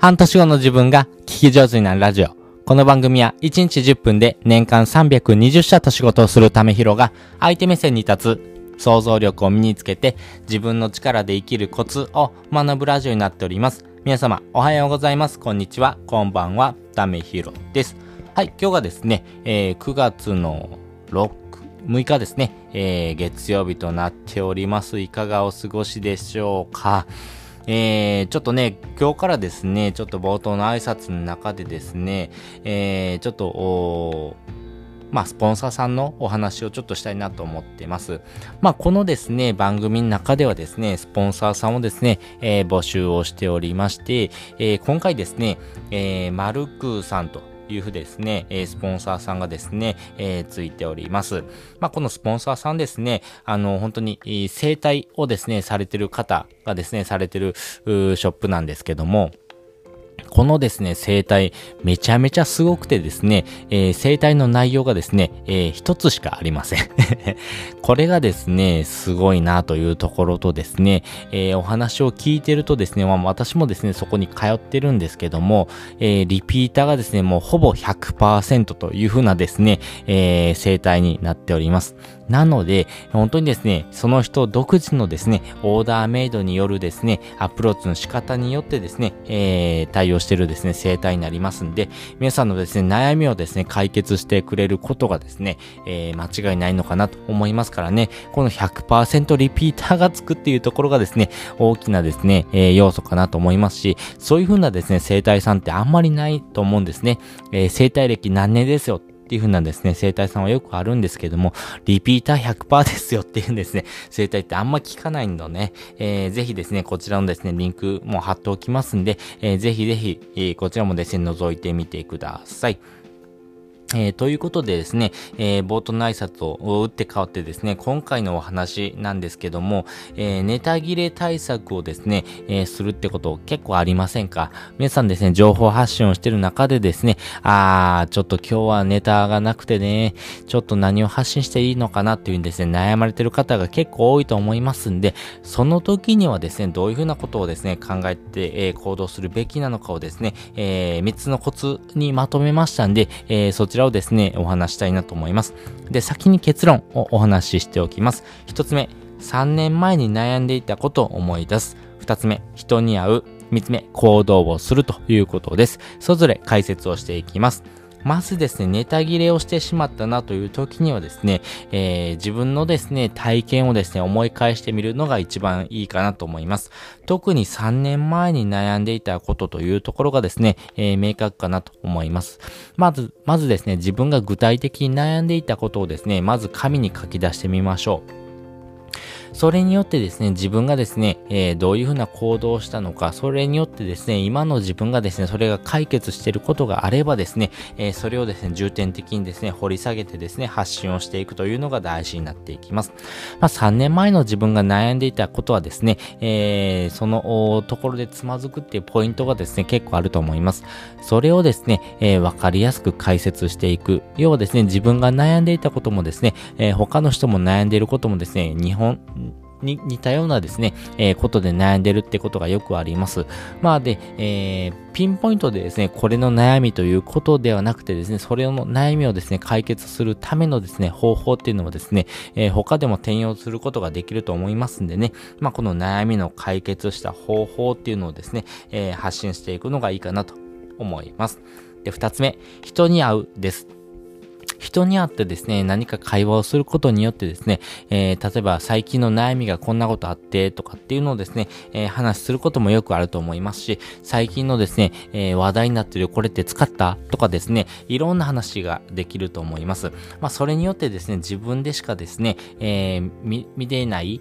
半年後の自分が聞き上手になるラジオ。この番組は1日10分で年間320社と仕事をするためひろが相手目線に立つ想像力を身につけて自分の力で生きるコツを学ぶラジオになっております。皆様おはようございます。こんにちは。こんばんは。ためひろです。はい、今日がですね、えー、9月の6 6日ですね、えー、月曜日となっております。いかがお過ごしでしょうか？えー、ちょっとね、今日からですね、ちょっと冒頭の挨拶の中でですね、えー、ちょっと、まあ、スポンサーさんのお話をちょっとしたいなと思ってます。まあ、このですね、番組の中ではですね、スポンサーさんをですね、えー、募集をしておりまして、えー、今回ですね、えー、マルクーさんというふうですね、えスポンサーさんがですね、え、ついております。まあ、このスポンサーさんですね、あの、本当に、生態をですね、されてる方がですね、されてる、ショップなんですけども、このですね、整体、めちゃめちゃすごくてですね、えー、整体の内容がですね、えー、一つしかありません。これがですね、すごいなというところとですね、えー、お話を聞いてるとですね、まあ、私もですね、そこに通ってるんですけども、えー、リピーターがですね、もうほぼ100%というふうなですね、えー、整体になっております。なので、本当にですね、その人独自のですね、オーダーメイドによるですね、アプローチの仕方によってですね、えー、対応してるですね、整体になりますんで、皆さんのですね、悩みをですね、解決してくれることがですね、えー、間違いないのかなと思いますからね、この100%リピーターがつくっていうところがですね、大きなですね、えー、要素かなと思いますし、そういう風なですね、整体さんってあんまりないと思うんですね。えー、整体歴何年ですよっていう風なんですね、整体さんはよくあるんですけども、リピーター100%ですよっていうんですね、整体ってあんま聞かないのね、えー、ぜひですね、こちらのですね、リンクも貼っておきますんで、えー、ぜひぜひ、えー、こちらもですね、覗いてみてください。えー、ということでですね、えー、冒頭の挨拶を打って変わってですね、今回のお話なんですけども、えー、ネタ切れ対策をですね、えするってこと結構ありませんか？皆さんですね、情報発信をしてる中でですね、あー、ちょっと今日はネタがなくてね、ちょっと何を発信していいのかなっていうですね、悩まれてる方が結構多いと思いますんで、その時にはですね、どういうふうなことをですね、考えて、え行動するべきなのかをですね、え3つのコツにまとめましたんで、えそちらちらをですね、お話したいなと思います。で、先に結論をお話ししておきます。一つ目、3年前に悩んでいたことを思い出す。二つ目、人に会う。三つ目、行動をするということです。それぞれ解説をしていきます。まずですね、ネタ切れをしてしまったなという時にはですね、えー、自分のですね、体験をですね、思い返してみるのが一番いいかなと思います。特に3年前に悩んでいたことというところがですね、えー、明確かなと思います。まず、まずですね、自分が具体的に悩んでいたことをですね、まず紙に書き出してみましょう。それによってですね、自分がですね、えー、どういうふうな行動をしたのか、それによってですね、今の自分がですね、それが解決していることがあればですね、えー、それをですね、重点的にですね、掘り下げてですね、発信をしていくというのが大事になっていきます。まあ、3年前の自分が悩んでいたことはですね、えー、そのところでつまずくっていうポイントがですね、結構あると思います。それをですね、えー、わかりやすく解説していく。要はですね、自分が悩んでいたこともですね、え、他の人も悩んでいることもですね、日本、に似たようなですね、えー、ことで悩んでるってことがよくあります。まあで、えー、ピンポイントでですね、これの悩みということではなくてですね、それの悩みをですね、解決するためのですね、方法っていうのもですね、えー、他でも転用することができると思いますんでね、まあこの悩みの解決した方法っていうのをですね、えー、発信していくのがいいかなと思います。で、二つ目、人に会うです。人に会ってですね、何か会話をすることによってですね、えー、例えば最近の悩みがこんなことあってとかっていうのをですね、えー、話することもよくあると思いますし、最近のですね、えー、話題になってるこれって使った？とかですね、いろんな話ができると思います。まあ、それによってですね、自分でしかですね、えー、見、見ていない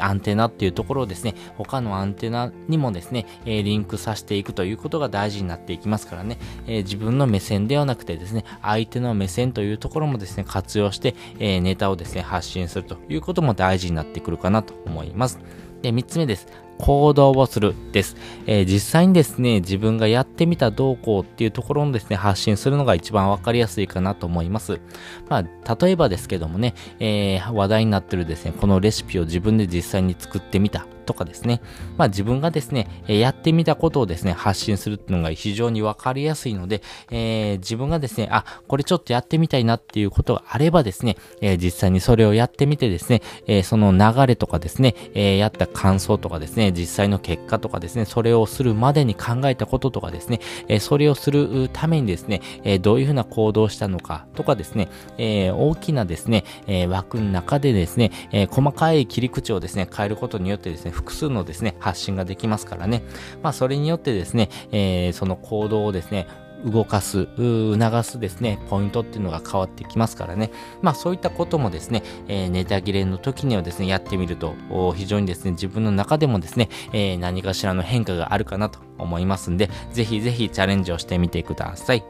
アンテナっていうところをですね、他のアンテナにもですね、えー、リンクさせていくということが大事になっていきますからね、えー、自分の目線ではなくてですね、相手の目線といういうところもですね、活用して、えー、ネタをですね、発信するということも大事になってくるかなと思います。で、3つ目です。行動をするです。えー、実際にですね、自分がやってみた動向っていうところのですね、発信するのが一番わかりやすいかなと思います。まあ、例えばですけどもね、えー、話題になってるですね、このレシピを自分で実際に作ってみたとかですね、まあ自分がですね、やってみたことをですね、発信するっていうのが非常にわかりやすいので、えー、自分がですね、あ、これちょっとやってみたいなっていうことがあればですね、えー、実際にそれをやってみてですね、えー、その流れとかですね、えやった感想とかですね、実際の結果とかですね、それをするまでに考えたこととかですね、えそれをするためにですね、えどういうふうな行動をしたのかとかですね、え大きなですね、え枠の中でですね、え細かい切り口をですね、変えることによってですね、複数のですね、発信ができますからね。まあ、それによってですね、えー、その行動をですね、動かす、促すですね、ポイントっていうのが変わってきますからね。まあそういったこともですね、えー、ネタ切れの時にはですね、やってみると、非常にですね、自分の中でもですね、えー、何かしらの変化があるかなと思いますんで、ぜひぜひチャレンジをしてみてください。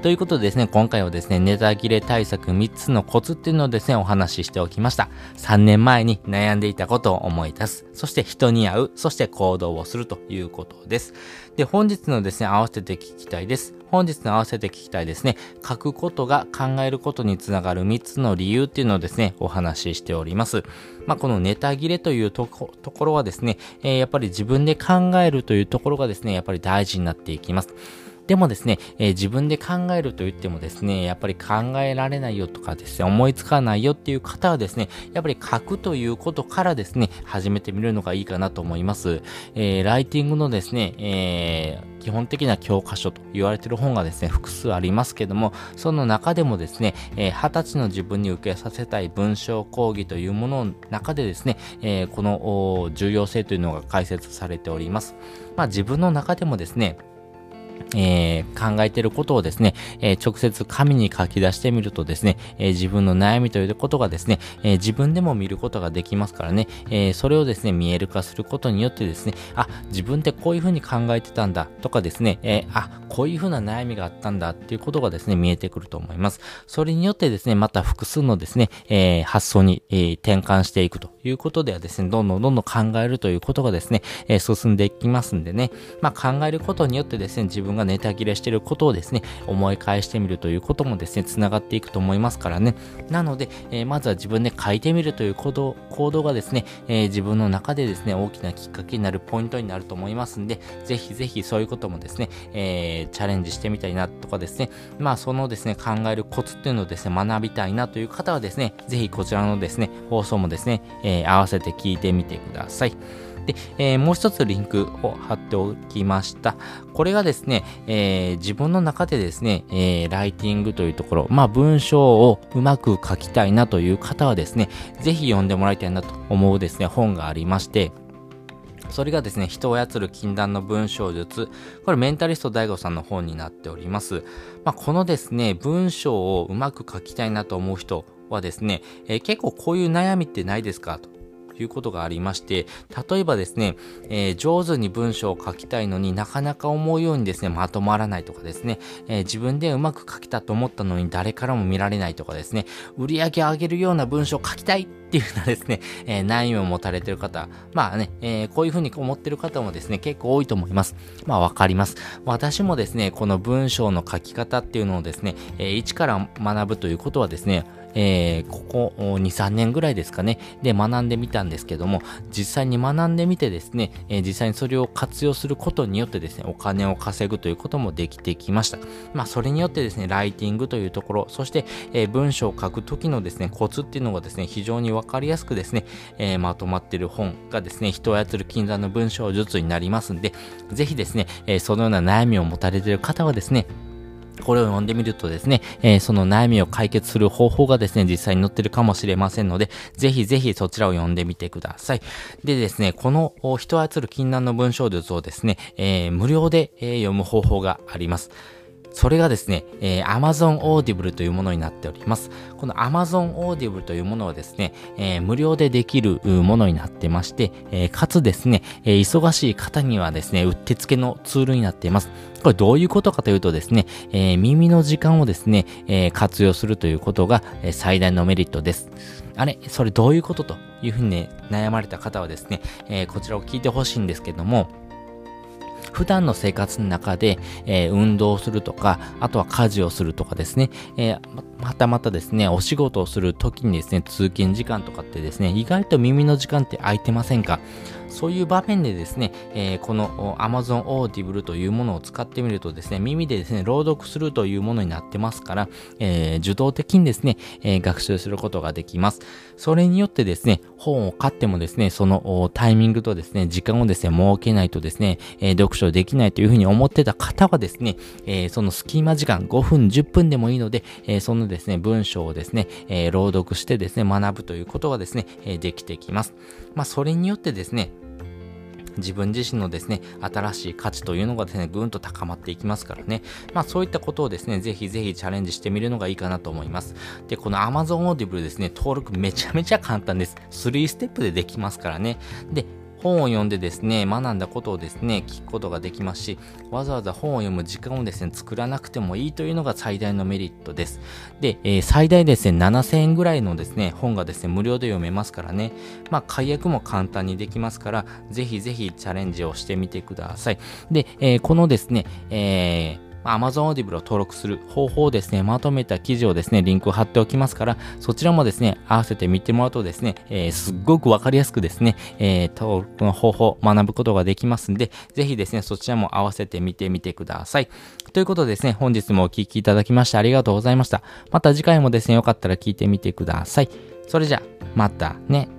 ということでですね、今回はですね、ネタ切れ対策3つのコツっていうのをですね、お話ししておきました。3年前に悩んでいたことを思い出す。そして人に会う。そして行動をするということです。で、本日のですね、合わせて聞きたいです。本日の合わせて聞きたいですね、書くことが考えることにつながる3つの理由っていうのをですね、お話ししております。まあ、このネタ切れというところはですね、えー、やっぱり自分で考えるというところがですね、やっぱり大事になっていきます。でもですね、えー、自分で考えると言ってもですね、やっぱり考えられないよとかですね、思いつかないよっていう方はですね、やっぱり書くということからですね、始めてみるのがいいかなと思います。えー、ライティングのですね、えー、基本的な教科書と言われてる本がですね、複数ありますけども、その中でもですね、えー、20歳の自分に受けさせたい文章講義というものの中でですね、えー、この重要性というのが解説されております。まあ自分の中でもですね、えー、考えていることをですね、えー、直接紙に書き出してみるとですね、えー、自分の悩みということがですね、え自分でも見ることができますからね、えそれをですね、見える化することによってですね、あ、自分ってこういうふうに考えてたんだとかですね、えあ、こういうふうな悩みがあったんだっていうことがですね、見えてくると思います。それによってですね、また複数のですね、え発想に、え転換していくということではですね、どんどんどんどん考えるということがですね、え進んでいきますんでね、まあ、考えることによってですね、自分分がネタ切れしてることをですね、思い返してみるということもですね、繋がっていくと思いますからね。なので、えー、まずは自分で書いてみるという行動、行動がですね、えー、自分の中でですね、大きなきっかけになるポイントになると思いますんで、ぜひぜひそういうこともですね、えー、チャレンジしてみたいなとかですね、まあそのですね、考えるコツっていうのをですね、学びたいなという方はですね、ぜひこちらのですね、放送もですね、え、合わせて聞いてみてください。で、えー、もう一つリンクを貼っておきました。これがですね、えー、自分の中でですね、えー、ライティングというところ、まあ文章をうまく書きたいなという方はですね、ぜひ読んでもらいたいなと思うですね、本がありまして、それがですね、人を操る禁断の文章術。これメンタリスト DAIGO さんの本になっております。まあ、このですね、文章をうまく書きたいなと思う人はですね、えー、結構こういう悩みってないですかと。いうことがありまして、例えばですね、えー、上手に文章を書きたいのになかなか思うようにですね、まとまらないとかですね、えー、自分でうまく書きたと思ったのに誰からも見られないとかですね、売り上げ上げるような文章を書きたいっていうようなですね、えー、悩みを持たれてる方、まあね、えー、こういうふうに思ってる方もですね、結構多いと思います。まあわかります。私もですね、この文章の書き方っていうのをですね、えー、一から学ぶということはですね、えー、ここ2、3年ぐらいですかね、で学んでみたんですけども、実際に学んでみてですね、えー、実際にそれを活用することによってですね、お金を稼ぐということもできてきました。まあ、それによってですね、ライティングというところ、そして、えー、文章を書くときのですね、コツっていうのがですね、非常にわかりやすくですね、えー、まとまっている本がですね、人を操る禁断の文章術になりますんで、ぜひですね、えー、そのような悩みを持たれている方はですね、これを読んでみるとですね、えー、その悩みを解決する方法がですね、実際に載ってるかもしれませんので、ぜひぜひそちらを読んでみてください。でですね、この人を操る禁断の文章術をですね、えー、無料で、えー、読む方法があります。それがですね、えー、Amazon Audible というものになっております。この Amazon Audible というものはですね、えー、無料でできるものになってまして、えー、かつですね、えー、忙しい方にはですね、うってつけのツールになっています。これどういうことかというとですね、えー、耳の時間をですね、えー、活用するということが、えー、最大のメリットです。あれそれどういうことというふうにね、悩まれた方はですね、えー、こちらを聞いてほしいんですけども、普段の生活の中で、えー、運動するとか、あとは家事をするとかですね、えー、またまたですね、お仕事をする時にですね、通勤時間とかってですね、意外と耳の時間って空いてませんか？そういう場面でですね、えー、この Amazon Audible というものを使ってみるとですね、耳でですね、朗読するというものになってますから、えー、受動的にですね、えー、学習することができます。それによってですね、本を買ってもですね、そのタイミングとですね、時間をですね、設けないとですね、え読書できないというふうに思ってた方はですね、えその隙間時間5分、10分でもいいので、えそのですね、文章をですね、え朗読してですね、学ぶということがですね、えできてきます。まあ、それによってですね、自分自身のですね、新しい価値というのがですね、ぐんと高まっていきますからね。まあそういったことをですね、ぜひぜひチャレンジしてみるのがいいかなと思います。で、この Amazon Audible ですね、登録めちゃめちゃ簡単です。3ステップでできますからね。で、本を読んでですね、学んだことをですね、聞くことができますし、わざわざ本を読む時間をですね、作らなくてもいいというのが最大のメリットです。で、えー、最大ですね、7000円ぐらいのですね、本がですね、無料で読めますからね、まあ、解約も簡単にできますから、ぜひぜひチャレンジをしてみてください。で、えー、このですね、えー Amazon Audible を登録する方法をですね、まとめた記事をですね、リンクを貼っておきますから、そちらもですね、合わせて見てもらうとですね、えー、すっごくわかりやすくですね、えー、登録の方法を、学ぶことができますんで、ぜひですね、そちらも合わせて見てみてください。ということでですね、本日もお聴きいただきましてありがとうございました。また次回もですね、よかったら聞いてみてください。それじゃ、またね。